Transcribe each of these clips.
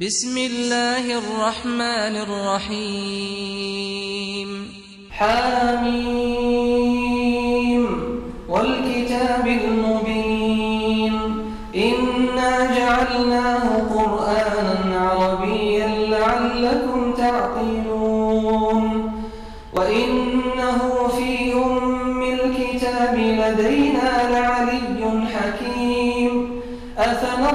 بسم الله الرحمن الرحيم. حاميم. والكتاب المبين.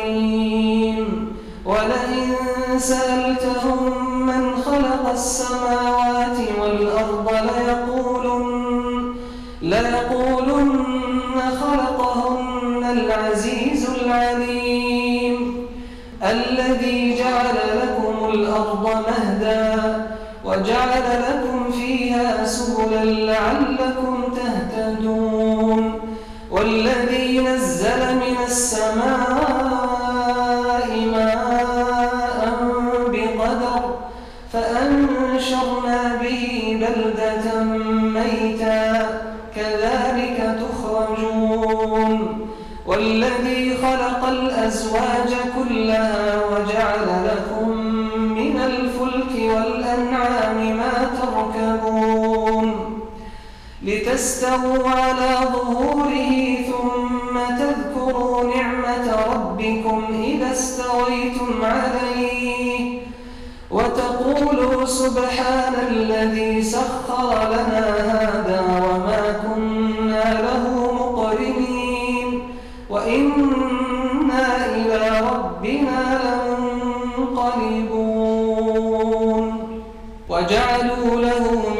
الأولين ولئن سألتهم من خلق السماوات والأرض ليقولن, ليقولن خلقهن العزيز العليم. الذي جعل لكم الأرض مهدا وجعل لكم فيها سبلا لعلكم تهتدون. والذي نزل من السماء لتستووا على ظهوره ثم تذكروا نعمة ربكم إذا استويتم عليه وتقولوا سبحان الذي سخر لنا هذا وما كنا له مقرنين وإنا إلى ربنا لمنقلبون وجعلوا له من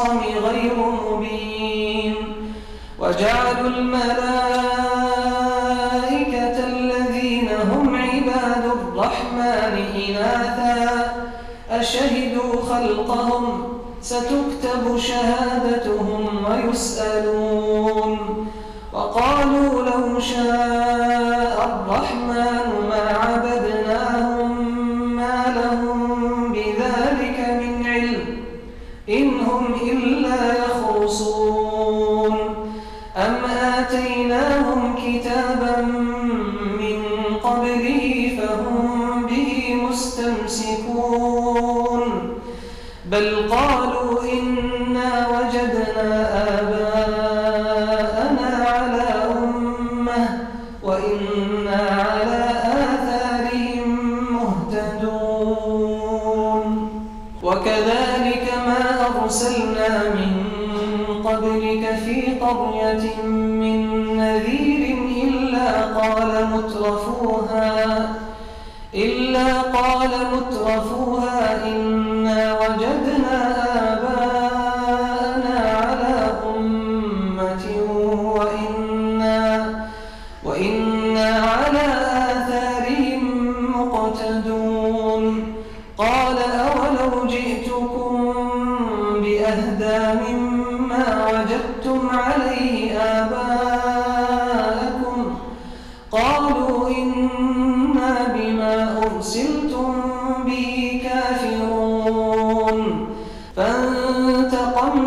الخصام غير مبين. وجعلوا الملائكة الذين هم عباد الرحمن إناثا. أشهدوا خلقهم ستكتب شهادتهم ويسألون. وقالوا لو شاء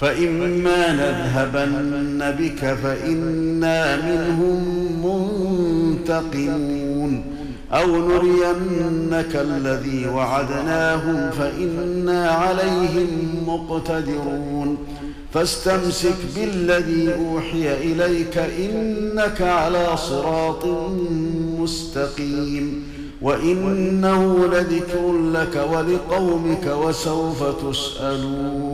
فإما نذهبن بك فإنا منهم منتقمون. أو نرينك الذي وعدناهم فإنا عليهم مقتدرون. فاستمسك بالذي أوحي إليك إنك على صراط مستقيم. وإنه لذكر لك ولقومك وسوف تسألون.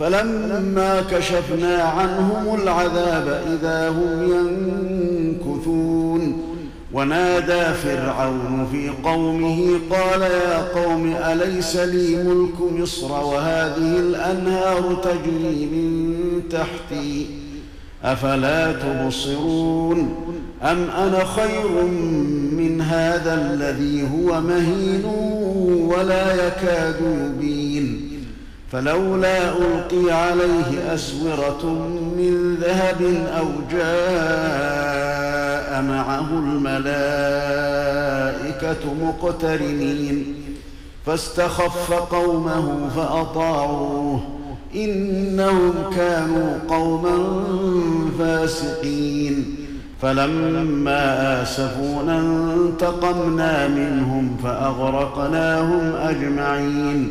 فلما كشفنا عنهم العذاب إذا هم ينكثون. ونادى فرعون في قومه قال يا قوم أليس لي ملك مصر وهذه الأنهار تجري من تحتي؟ أفلا تبصرون أم أنا خير من هذا الذي هو مهين ولا يكاد يبين؟ فلولا ألقي عليه أسورة من ذهب أو جاء معه الملائكة مقترنين فاستخف قومه فأطاعوه إنهم كانوا قوما فاسقين فلما آسفونا انتقمنا منهم فأغرقناهم أجمعين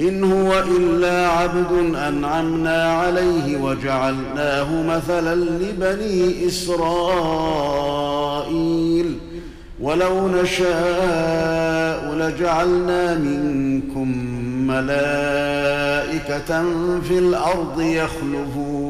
إن هو إلا عبد أنعمنا عليه وجعلناه مثلا لبني إسرائيل. ولو نشاء لجعلنا منكم ملائكة في الأرض يخلفون.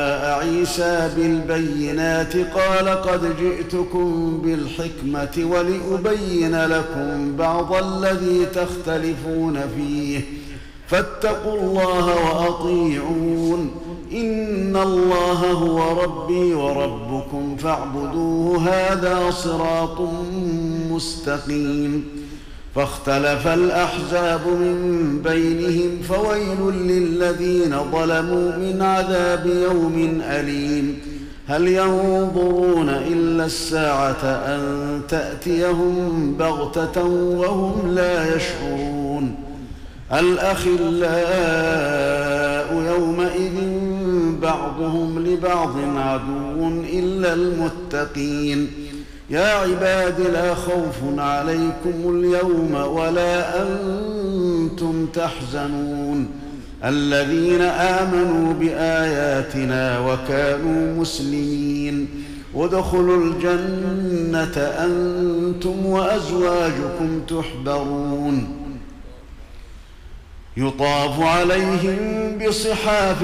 عيسى بالبينات قال قد جئتكم بالحكمة ولأبين لكم بعض الذي تختلفون فيه. فاتقوا الله وأطيعون. إن الله هو ربي وربكم فاعبدوه. هذا صراط مستقيم. فاختلف الأحزاب من بينهم فويل للذين ظلموا من عذاب يوم أليم. هل ينظرون إلا الساعة أن تأتيهم بغتة وهم لا يشعرون؟ الأخلاء يومئذ بعضهم لبعض عدو إلا المتقين. يا عباد لا خوف عليكم اليوم ولا أنتم تحزنون. الذين آمنوا بآياتنا وكانوا مسلمين. ادخلوا الجنة أنتم وأزواجكم تحبرون. يطاف عليهم بصحاف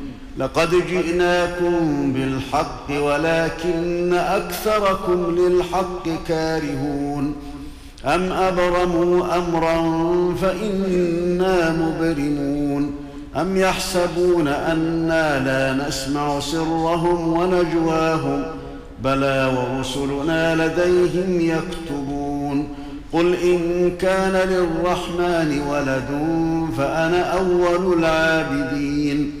لقد جئناكم بالحق ولكن أكثركم للحق كارهون. أم أبرموا أمرا فإنا مبرمون. أم يحسبون أنا لا نسمع سرهم ونجواهم. بلى ورسلنا لديهم يكتبون. قل إن كان للرحمن ولد فأنا أول العابدين.